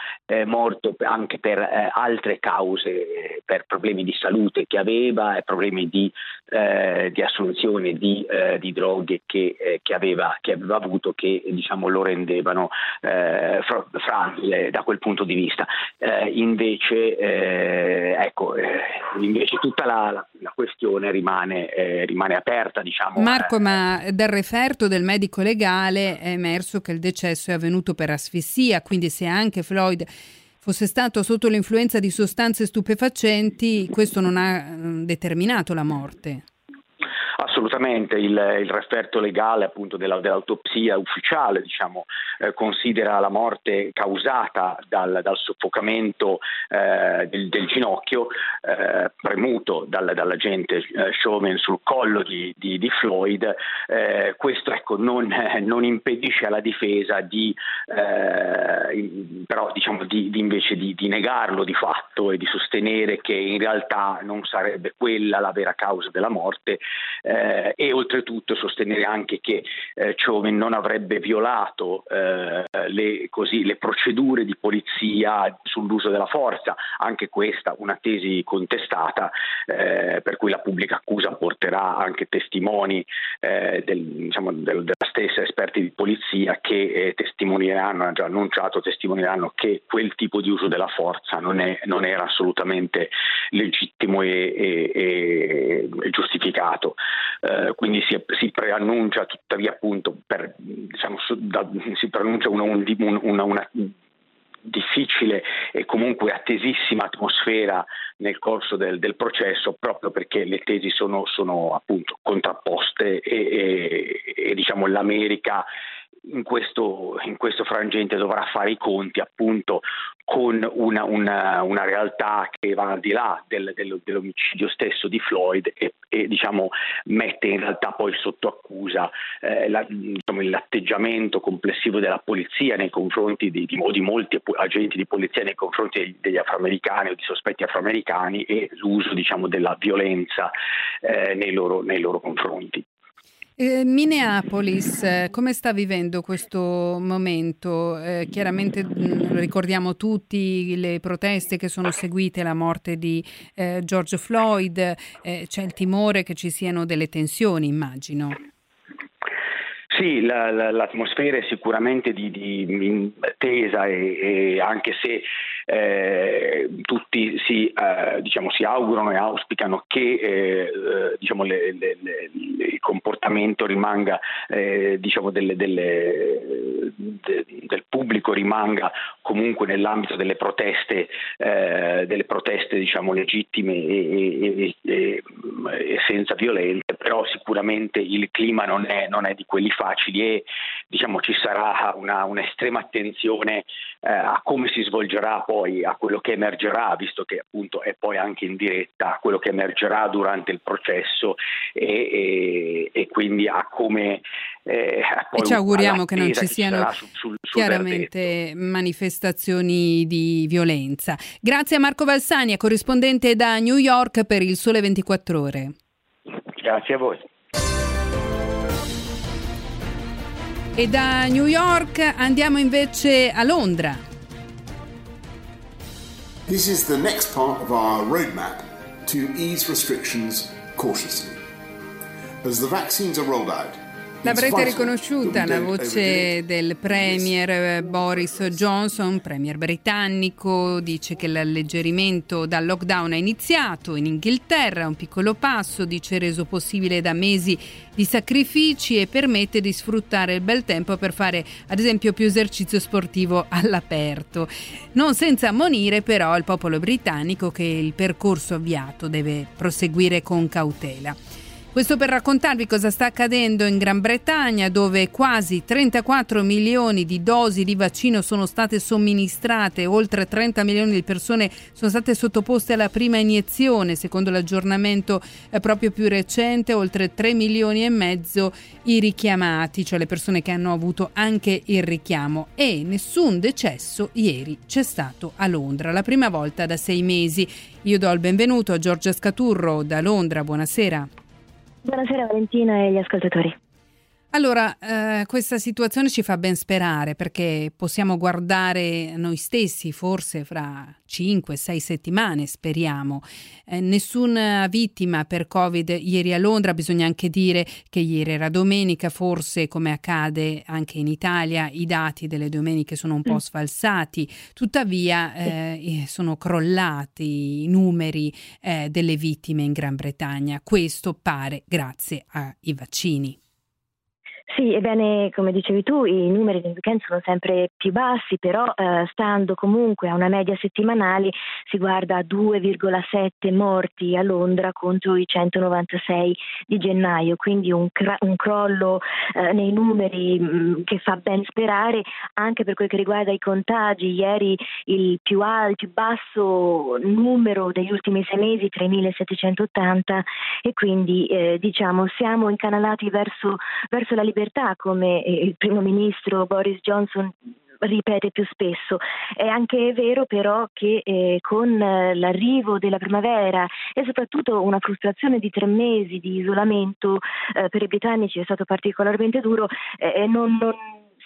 morto anche per altre cause, per problemi di salute che aveva, problemi di, eh, di assunzione di, eh, di droghe che, eh, che, aveva, che, aveva, avuto che diciamo, lo rendevano eh, fragile da quel punto di vista. Eh, invece, eh, ecco, invece, tutta la, la, la questione rimane, rimane aperta. Diciamo, Marco, ma dal referto del medico legale è emerso che il decesso è avvenuto per asfissia, quindi se anche Floyd fosse stato sotto l'influenza di sostanze stupefacenti, questo non ha mm, determinato la morte. Assolutamente, il, il referto legale appunto della, dell'autopsia ufficiale diciamo, eh, considera la morte causata dal, dal soffocamento eh, del, del, ginocchio eh, premuto dal, dall'agente eh, Showman sul collo di, di, di Floyd. Eh, questo ecco, non, non, impedisce alla difesa di, eh, però, diciamo, di, di invece di, negarlo di fatto e di sostenere che in realtà non sarebbe quella la vera causa della morte eh, e oltretutto sostenere anche che eh, Chauvin non avrebbe violato eh, le, così, le, procedure di polizia sull'uso della forza, anche questa una tesi contestata eh, per cui la pubblica accusa porterà anche testimoni eh, del, diciamo, del, della stessa esperti di polizia che eh, testimonieranno, hanno già annunciato, testimonieranno che quel tipo di uso della forza non, è, non era assolutamente legittimo e, e, e giustificato. Eh, quindi si, si, preannuncia tuttavia appunto per, diciamo, da, si preannuncia una, una, una difficile e comunque attesissima atmosfera nel corso del, del processo proprio perché le tesi sono, sono appunto contrapposte e, e, e diciamo, l'America in questo, in questo, frangente dovrà fare i conti appunto con una, una, una realtà che va al di là del, del, dell'omicidio stesso di Floyd e, e diciamo, mette in realtà poi sotto accusa eh, la, diciamo, l'atteggiamento complessivo della polizia nei confronti di, di, di, molti agenti di polizia nei confronti degli afroamericani o di sospetti afroamericani e l'uso diciamo, della violenza eh, nei, loro, nei loro confronti. Eh, Minneapolis, eh, come sta vivendo questo momento? Eh, chiaramente mm, ricordiamo tutti le proteste che sono seguite alla morte di eh, George Floyd, eh, c'è il timore che ci siano delle tensioni, immagino. Sì, la, la, l'atmosfera è sicuramente di, di tesa e, e, anche se eh, tutti si, eh, diciamo, si, augurano e auspicano che eh, diciamo, le, le, le, il comportamento rimanga eh, diciamo, delle, delle, de, del pubblico rimanga comunque nell'ambito delle proteste, eh, delle proteste diciamo, legittime e, e, e, senza violenza, però sicuramente il clima non è, non è di quelli facili e diciamo, ci sarà una, un'estrema attenzione eh, a come si svolgerà poi, a quello che emergerà, visto che appunto è poi anche in diretta, a quello che emergerà durante il processo e, e, e quindi a come... Eh, e ci auguriamo che non ci siano sul, sul, sul chiaramente verdetto. manifestazioni di violenza. Grazie a Marco Valsania, corrispondente da New York per il Sole 24 Ore. Grazie a voi. E da New York andiamo invece a Londra. This is the next part of our roadmap to ease restrictions cautiously. As the vaccines are rolled out, L'avrete riconosciuta la voce del Premier Boris Johnson, Premier britannico, dice che l'alleggerimento dal lockdown è iniziato in Inghilterra, un piccolo passo, dice reso possibile da mesi di sacrifici e permette di sfruttare il bel tempo per fare ad esempio più esercizio sportivo all'aperto. Non senza ammonire però il popolo britannico che il percorso avviato deve proseguire con cautela. Questo per raccontarvi cosa sta accadendo in Gran Bretagna dove quasi 34 milioni di dosi di vaccino sono state somministrate, oltre 30 milioni di persone sono state sottoposte alla prima iniezione, secondo l'aggiornamento eh, proprio più recente, oltre 3 milioni e mezzo i richiamati, cioè le persone che hanno avuto anche il richiamo e nessun decesso ieri c'è stato a Londra, la prima volta da sei mesi. Io do il benvenuto a Giorgia Scaturro da Londra, buonasera. Buonasera Valentina e gli ascoltatori. Allora, eh, questa situazione ci fa ben sperare perché possiamo guardare noi stessi, forse fra 5-6 settimane, speriamo. Eh, nessuna vittima per Covid ieri a Londra, bisogna anche dire che ieri era domenica, forse come accade anche in Italia, i dati delle domeniche sono un po' mm. sfalsati, tuttavia eh, sono crollati i numeri eh, delle vittime in Gran Bretagna. Questo pare grazie ai vaccini. Sì, ebbene, come dicevi tu, i numeri del weekend sono sempre più bassi, però eh, stando comunque a una media settimanale si guarda a 2,7 morti a Londra contro i 196 di gennaio, quindi un, cra- un crollo eh, nei numeri mh, mm, che fa ben sperare anche per quel che riguarda i contagi. Ieri il più il più basso numero degli ultimi sei mesi, 3.780 e quindi eh, diciamo siamo incanalati verso, verso la libertà libertà, come eh, il primo ministro Boris Johnson ripete più spesso. È anche vero però che eh, con l'arrivo della primavera e soprattutto una frustrazione di tre mesi di isolamento eh, per i britannici è stato particolarmente duro, eh, non, non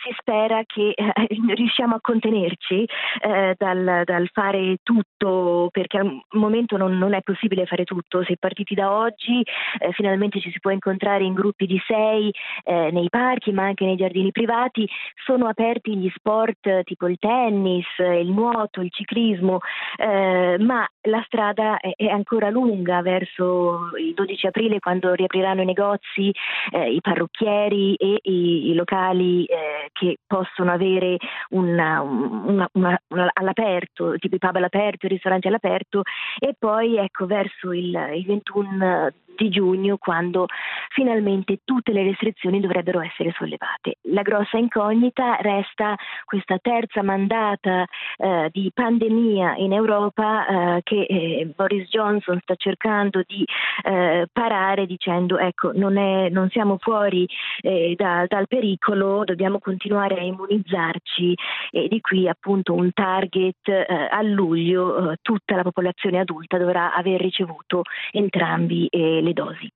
si spera che eh, riusciamo a contenerci eh, dal, dal, fare tutto, perché al momento non, non, è possibile fare tutto. Se partiti da oggi, eh, finalmente ci si può incontrare in gruppi di sei eh, nei parchi, ma anche nei giardini privati. Sono aperti gli sport tipo il tennis, il nuoto, il ciclismo, eh, ma la strada è, è, ancora lunga verso il 12 aprile quando riapriranno i negozi, eh, i parrucchieri e i, i locali che possono avere una, una, una, all'aperto, tipo i pub all'aperto, i ristoranti all'aperto e poi ecco verso il, il 21 di giugno quando finalmente tutte le restrizioni dovrebbero essere sollevate. La grossa incognita resta questa terza mandata eh, di pandemia in Europa eh, che eh, Boris Johnson sta cercando di eh, parare dicendo ecco non, è, non siamo fuori eh, da, dal pericolo, dobbiamo continuare a immunizzarci e di qui appunto un target eh, a luglio tutta la popolazione adulta dovrà aver ricevuto entrambi le dosi.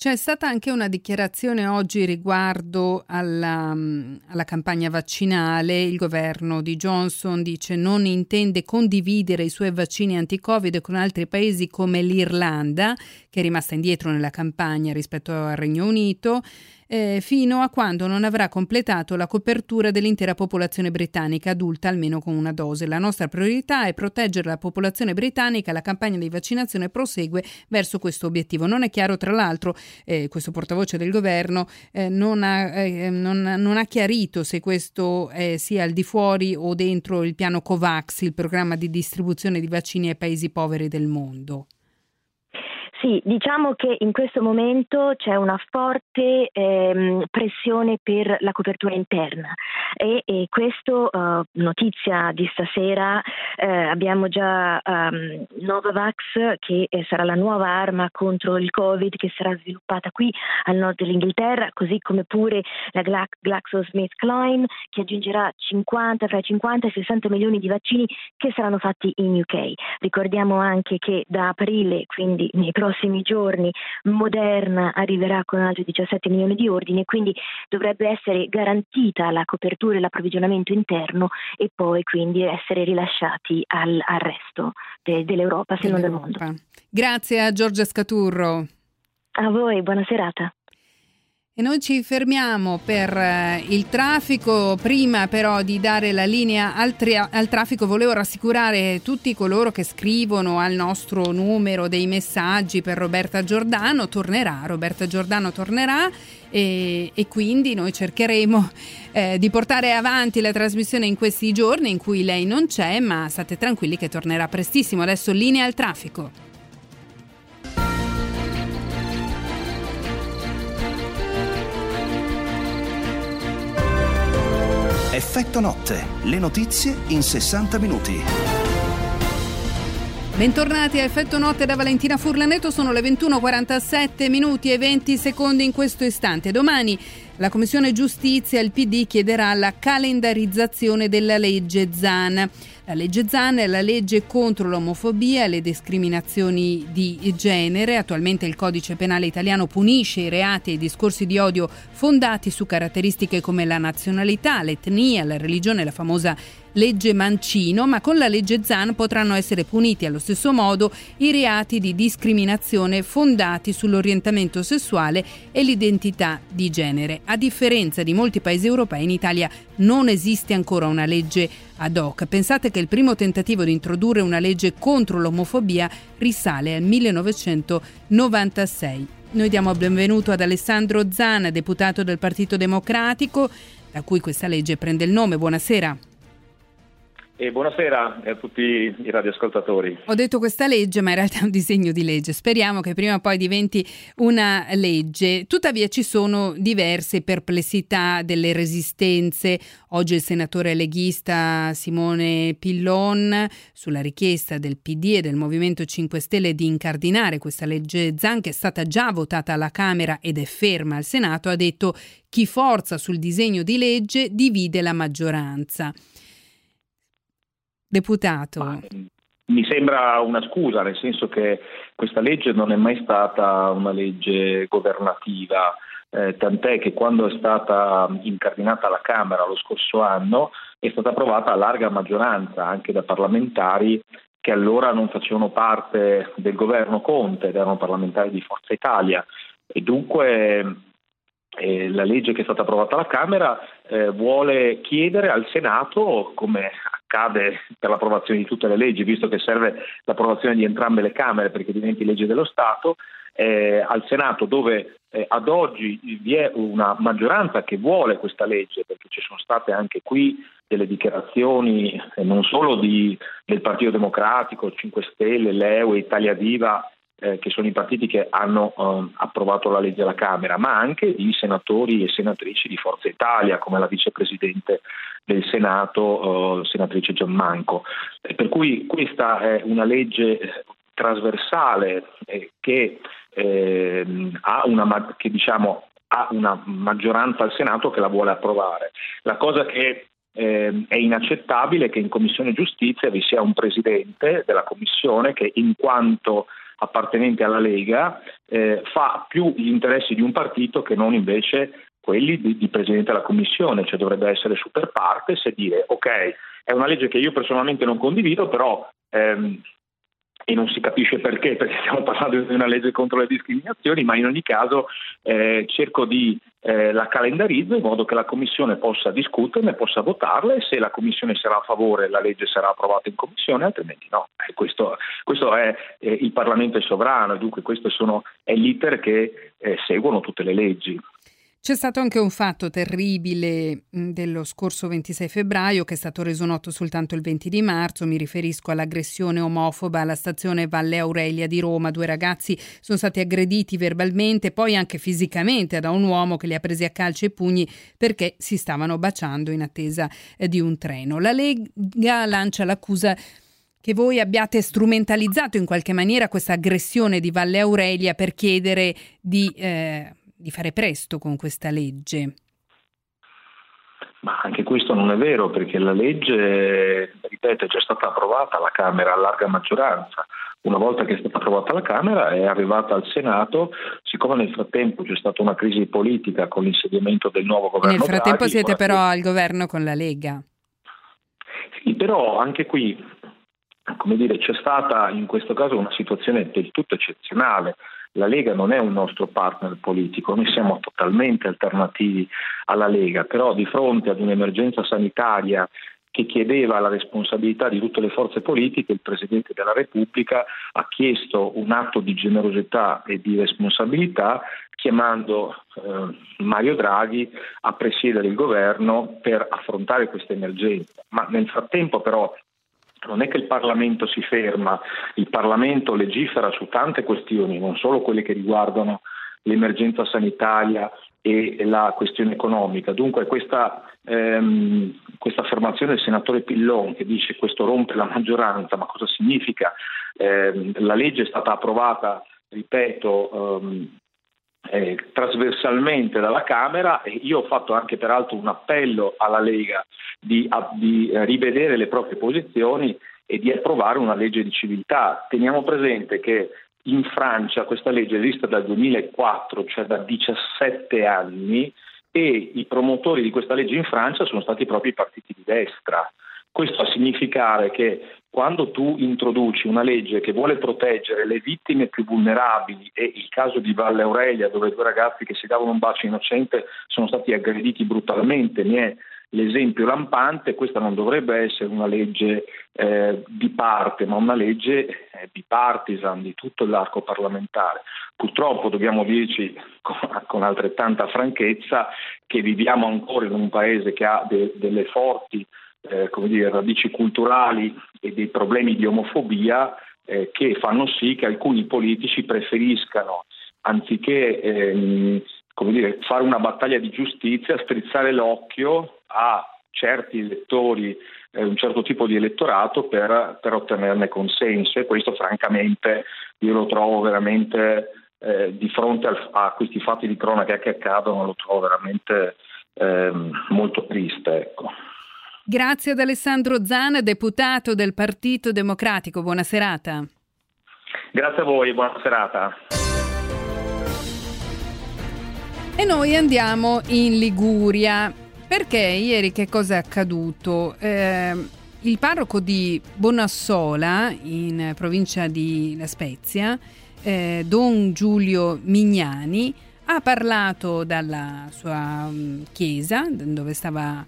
C'è stata anche una dichiarazione oggi riguardo alla, alla, campagna vaccinale. Il governo di Johnson dice non intende condividere i suoi vaccini anti-Covid con altri paesi come l'Irlanda, che è rimasta indietro nella campagna rispetto al Regno Unito eh, fino a quando non avrà completato la copertura dell'intera popolazione britannica adulta almeno con una dose. La nostra priorità è proteggere la popolazione britannica. La campagna di vaccinazione prosegue verso questo obiettivo. Non è chiaro, tra l'altro, eh, questo portavoce del governo eh, non, ha, eh, non, non, ha, chiarito se questo eh, sia al di fuori o dentro il piano COVAX, il programma di distribuzione di vaccini ai paesi poveri del mondo. Sì, diciamo che in questo momento c'è una forte ehm, pressione per la copertura interna e, e questo, uh, notizia di stasera, eh, abbiamo già um, Novavax che eh, sarà la nuova arma contro il Covid che sarà sviluppata qui al nord dell'Inghilterra, così come pure la GlaxoSmithKline che aggiungerà 50, fra i 50 e i 60 milioni di vaccini che saranno fatti in UK. Ricordiamo anche che da aprile, quindi nei prossimi prossimi giorni Moderna arriverà con altri 17 milioni di ordini e quindi dovrebbe essere garantita la copertura e l'approvvigionamento interno e poi quindi essere rilasciati al, al resto de, dell'Europa, se non del mondo. Grazie a Giorgia Scaturro. A voi, buona serata. E noi ci fermiamo per eh, il traffico. Prima però di dare la linea al, tri- al, traffico volevo rassicurare tutti coloro che scrivono al nostro numero dei messaggi per Roberta Giordano. Tornerà, Roberta Giordano tornerà e, e quindi noi cercheremo eh, di portare avanti la trasmissione in questi giorni in cui lei non c'è, ma state tranquilli che tornerà prestissimo. Adesso linea al traffico. Effetto notte, le notizie in 60 minuti. Bentornati a Effetto Notte da Valentina Furlanetto, sono le 21.47 minuti e 20 secondi in questo istante. Domani la Commissione Giustizia e il PD chiederà la calendarizzazione della legge Zan. La legge Zan è la legge contro l'omofobia e le discriminazioni di genere. Attualmente il codice penale italiano punisce i reati e i discorsi di odio fondati su caratteristiche come la nazionalità, l'etnia, la religione, la famosa legge Mancino, ma con la legge Zan potranno essere puniti allo stesso modo i reati di discriminazione fondati sull'orientamento sessuale e l'identità di genere. A differenza di molti paesi europei, in Italia non esiste ancora una legge ad hoc. Pensate che il primo tentativo di introdurre una legge contro l'omofobia risale al 1996. Noi diamo il benvenuto ad Alessandro Zan, deputato del Partito Democratico, da cui questa legge prende il nome. Buonasera. E buonasera a tutti i radioascoltatori. Ho detto questa legge, ma in realtà è un disegno di legge. Speriamo che prima o poi diventi una legge. Tuttavia ci sono diverse perplessità delle resistenze. Oggi il senatore leghista Simone Pillon, sulla richiesta del PD e del Movimento 5 Stelle di incardinare questa legge Zan, che è stata già votata alla Camera ed è ferma al Senato, ha detto chi forza sul disegno di legge divide la maggioranza. Deputato. Ma, mi sembra una scusa, nel senso che questa legge non è mai stata una legge governativa, eh, tant'è che quando è stata incardinata alla Camera lo scorso anno è stata approvata a larga maggioranza anche da parlamentari che allora non facevano parte del governo Conte, erano parlamentari di Forza Italia e dunque eh, la legge che è stata approvata alla Camera eh, vuole chiedere al Senato, come accade per l'approvazione di tutte le leggi, visto che serve l'approvazione di entrambe le Camere perché diventi legge dello Stato, eh, al Senato dove eh, ad oggi vi è una maggioranza che vuole questa legge, perché ci sono state anche qui delle dichiarazioni eh, non solo di, del Partito Democratico, 5 Stelle, l'EU, Italia Viva, eh, che sono i partiti che hanno eh, approvato la legge alla Camera, ma anche di senatori e senatrici di Forza Italia, come la vicepresidente del Senato, eh, senatrice Giammanco. per cui questa è una legge eh, trasversale che eh, ha, una, che, diciamo, ha una maggioranza al Senato che la vuole approvare. La cosa che eh, è inaccettabile è che in Commissione Giustizia vi sia un presidente della Commissione che in quanto appartenente alla Lega eh, fa più gli interessi di un partito che non invece quelli di, di Presidente della Commissione, cioè dovrebbe essere super partes e dire ok, è una legge che io personalmente non condivido, però ehm, e non si capisce perché, perché stiamo parlando di una legge contro le discriminazioni, ma in ogni caso eh, cerco di eh, la calendarizzo in modo che la Commissione possa discuterne, possa votarla e se la Commissione sarà a favore la legge sarà approvata in Commissione, altrimenti no. Eh, questo, questo, è eh, il Parlamento è sovrano dunque questo sono, è l'iter che eh, seguono tutte le leggi. C'è stato anche un fatto terribile dello scorso 26 febbraio che è stato reso noto soltanto il 20 di marzo, mi riferisco all'aggressione omofoba alla stazione Valle Aurelia di Roma. Due ragazzi sono stati aggrediti verbalmente, poi anche fisicamente da un uomo che li ha presi a calci e pugni perché si stavano baciando in attesa eh, di un treno. La Lega lancia l'accusa che voi abbiate strumentalizzato in qualche maniera questa aggressione di Valle Aurelia per chiedere di... Eh, di fare presto con questa legge. Ma anche questo non è vero perché la legge, ripeto, è già stata approvata alla Camera a larga maggioranza. Una volta che è stata approvata alla Camera è arrivata al Senato, siccome nel frattempo c'è stata una crisi politica con l'insediamento del nuovo governo. Nel frattempo Draghi, siete però al governo con la Lega. Sì, però anche qui, come dire, c'è stata in questo caso una situazione del tutto eccezionale la Lega non è un nostro partner politico, noi siamo totalmente alternativi alla Lega, però di fronte ad un'emergenza sanitaria che chiedeva la responsabilità di tutte le forze politiche, il Presidente della Repubblica ha chiesto un atto di generosità e di responsabilità chiamando eh, Mario Draghi a presiedere il governo per affrontare questa emergenza. Ma nel frattempo però non è che il Parlamento si ferma, il Parlamento legifera su tante questioni, non solo quelle che riguardano l'emergenza sanitaria e la questione economica. Dunque questa, ehm, questa affermazione del senatore Pillon che dice questo rompe la maggioranza, ma cosa significa? Eh, la legge è stata approvata, ripeto, ehm, eh, trasversalmente dalla Camera e io ho fatto anche peraltro un appello alla Lega di, a, di rivedere le proprie posizioni e di approvare una legge di civiltà. Teniamo presente che in Francia questa legge esiste dal 2004, cioè da 17 anni, e i promotori di questa legge in Francia sono stati proprio i partiti di destra. Questo a significare che quando tu introduci una legge che vuole proteggere le vittime più vulnerabili e il caso di Valle Aurelia dove due ragazzi che si davano un bacio innocente sono stati aggrediti brutalmente, ne è l'esempio lampante, questa non dovrebbe essere una legge eh, di parte, ma una legge eh, bipartisan di tutto l'arco parlamentare. Purtroppo dobbiamo dirci con, con, altrettanta franchezza che viviamo ancora in un paese che ha de, delle forti eh, dire, radici culturali e dei problemi di omofobia eh, che fanno sì che alcuni politici preferiscano, anziché ehm, dire, fare una battaglia di giustizia, strizzare l'occhio a certi elettori, eh, un certo tipo di elettorato per, per, ottenerne consenso e questo francamente io lo trovo veramente eh, di fronte al, a questi fatti di cronaca che accadono, lo trovo veramente eh, molto triste. Ecco. Grazie ad Alessandro Zan, deputato del Partito Democratico. Buona serata. Grazie a voi, buona serata. E noi andiamo in Liguria. Perché ieri che cosa è accaduto? Eh, il parroco di Bonassola, in provincia di La Spezia, eh, Don Giulio Mignani, ha parlato dalla sua um, chiesa, dove stava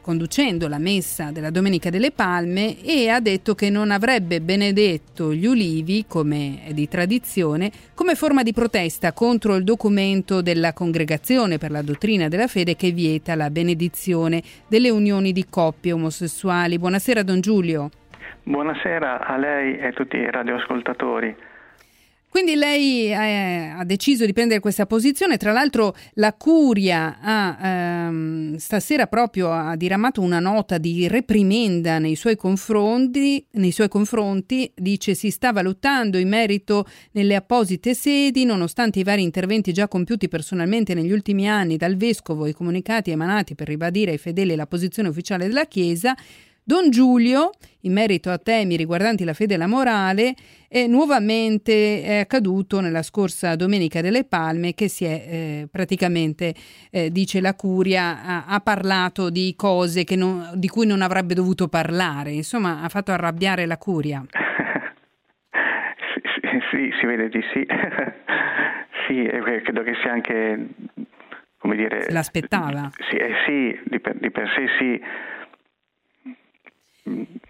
conducendo la messa della Domenica delle Palme e ha detto che non avrebbe benedetto gli ulivi, come è di tradizione, come forma di protesta contro il documento della Congregazione per la dottrina della fede che vieta la benedizione delle unioni di coppie omosessuali. Buonasera Don Giulio. Buonasera a lei e a tutti i radioascoltatori. Quindi lei eh, ha deciso di prendere questa posizione, tra l'altro la Curia ha ehm, stasera proprio ha diramato una nota di reprimenda nei suoi, confronti, nei suoi confronti, dice si sta valutando in merito nelle apposite sedi, nonostante i vari interventi già compiuti personalmente negli ultimi anni dal Vescovo i comunicati emanati per ribadire ai fedeli la posizione ufficiale della Chiesa, Don Giulio, in merito a temi riguardanti la fede e la morale, è nuovamente è accaduto nella scorsa Domenica delle Palme che si è eh, praticamente, eh, dice la Curia, ha, ha parlato di cose non, di cui non avrebbe dovuto parlare, insomma ha fatto arrabbiare la Curia. sì, sì, sì, si vede di sì. sì, credo che sia anche, come dire... Se l'aspettava? Sì, eh, sì di, per, di per sé sì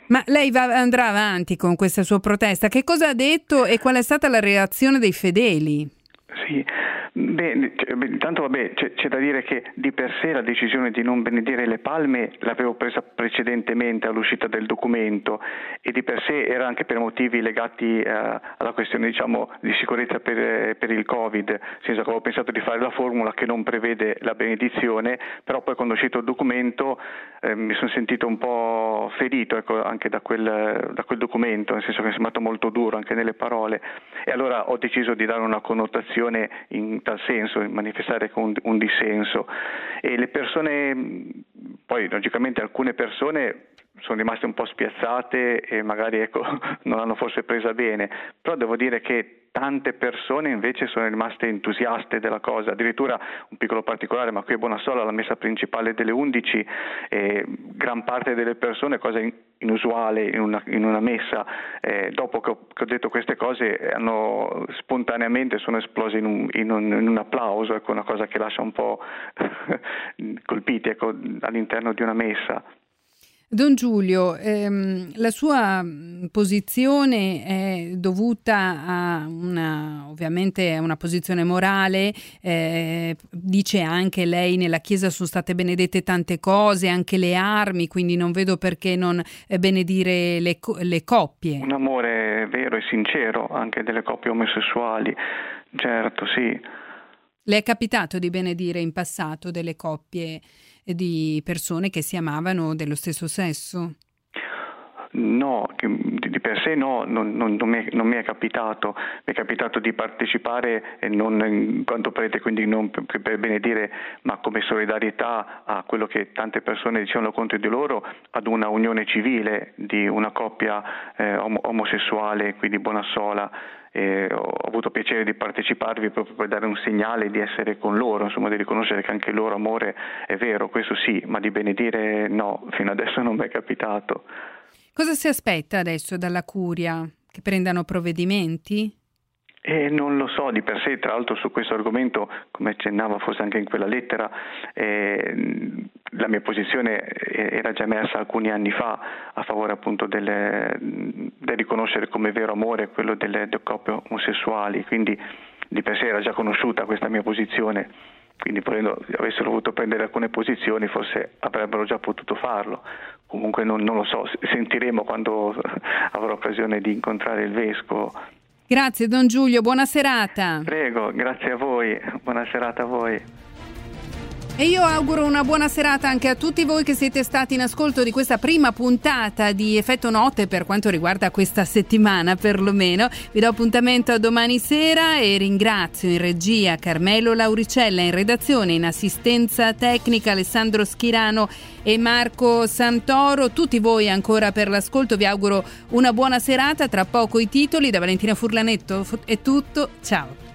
ma lei va, andrà avanti con questa sua protesta. Che cosa ha detto e qual è stata la reazione dei fedeli? Sì, Beh, intanto vabbè, c'è, c'è, da dire che di per sé la decisione di non benedire le palme l'avevo presa precedentemente all'uscita del documento e di per sé era anche per motivi legati eh, alla questione diciamo, di sicurezza per, per, il Covid, nel senso che avevo pensato di fare la formula che non prevede la benedizione, però poi quando è uscito il documento eh, mi sono sentito un po' ferito ecco, anche da quel, da quel documento, nel senso che mi è sembrato molto duro anche nelle parole. E allora ho deciso di dare una connotazione in tal senso, manifestare un, un dissenso. E le persone, poi logicamente alcune persone sono rimaste un po' spiazzate e magari ecco, non l'hanno forse presa bene, però devo dire che tante persone invece sono rimaste entusiaste della cosa, addirittura un piccolo particolare, ma qui a Bonassola la messa principale delle 11, eh, gran parte delle persone, cosa inusuale in una, in una messa, eh, dopo che ho, che ho, detto queste cose hanno spontaneamente sono esplose in un, in un, in un applauso, ecco, una cosa che lascia un po' colpiti ecco, all'interno di una messa. Don Giulio, ehm, la sua mm, posizione è dovuta a una, ovviamente a una posizione morale, eh, dice anche lei nella Chiesa sono state benedette tante cose, anche le armi, quindi non vedo perché non eh, benedire le, le coppie. Un amore vero e sincero anche delle coppie omosessuali, certo sì. Le è capitato di benedire in passato delle coppie di persone che si amavano dello stesso sesso? No, di per sé no, non, non, non, mi è, non, mi è, capitato, mi è capitato di partecipare non in quanto prete, quindi non per, per benedire, ma come solidarietà a quello che tante persone dicevano contro di loro, ad una unione civile di una coppia eh, omosessuale, quindi buona sola, eh, ho avuto piacere di parteciparvi proprio per dare un segnale di essere con loro, insomma di riconoscere che anche il loro amore è vero, questo sì, ma di benedire no, fino adesso non mi è capitato. Cosa si aspetta adesso dalla curia? Che prendano provvedimenti? Eh, non lo so di per sé, tra l'altro su questo argomento, come accennava forse anche in quella lettera, eh, la mia posizione era già emersa alcuni anni fa a favore appunto del, del riconoscere come vero amore quello delle, delle coppie omosessuali, quindi di per sé era già conosciuta questa mia posizione, quindi volendo avessero voluto prendere alcune posizioni forse avrebbero già potuto farlo. Comunque non, non lo so, sentiremo quando avrò occasione di incontrare il vescovo Grazie Don Giulio, buona serata. Prego, grazie a voi, buona serata a voi. E io auguro una buona serata anche a tutti voi che siete stati in ascolto di questa prima puntata di Effetto Notte per quanto riguarda questa settimana perlomeno. Vi do appuntamento a domani sera e ringrazio in regia Carmelo Lauricella, in redazione, in assistenza tecnica Alessandro Schirano e Marco Santoro. Tutti voi ancora per l'ascolto, vi auguro una buona serata. Tra poco i titoli da Valentina Furlanetto è tutto. Ciao.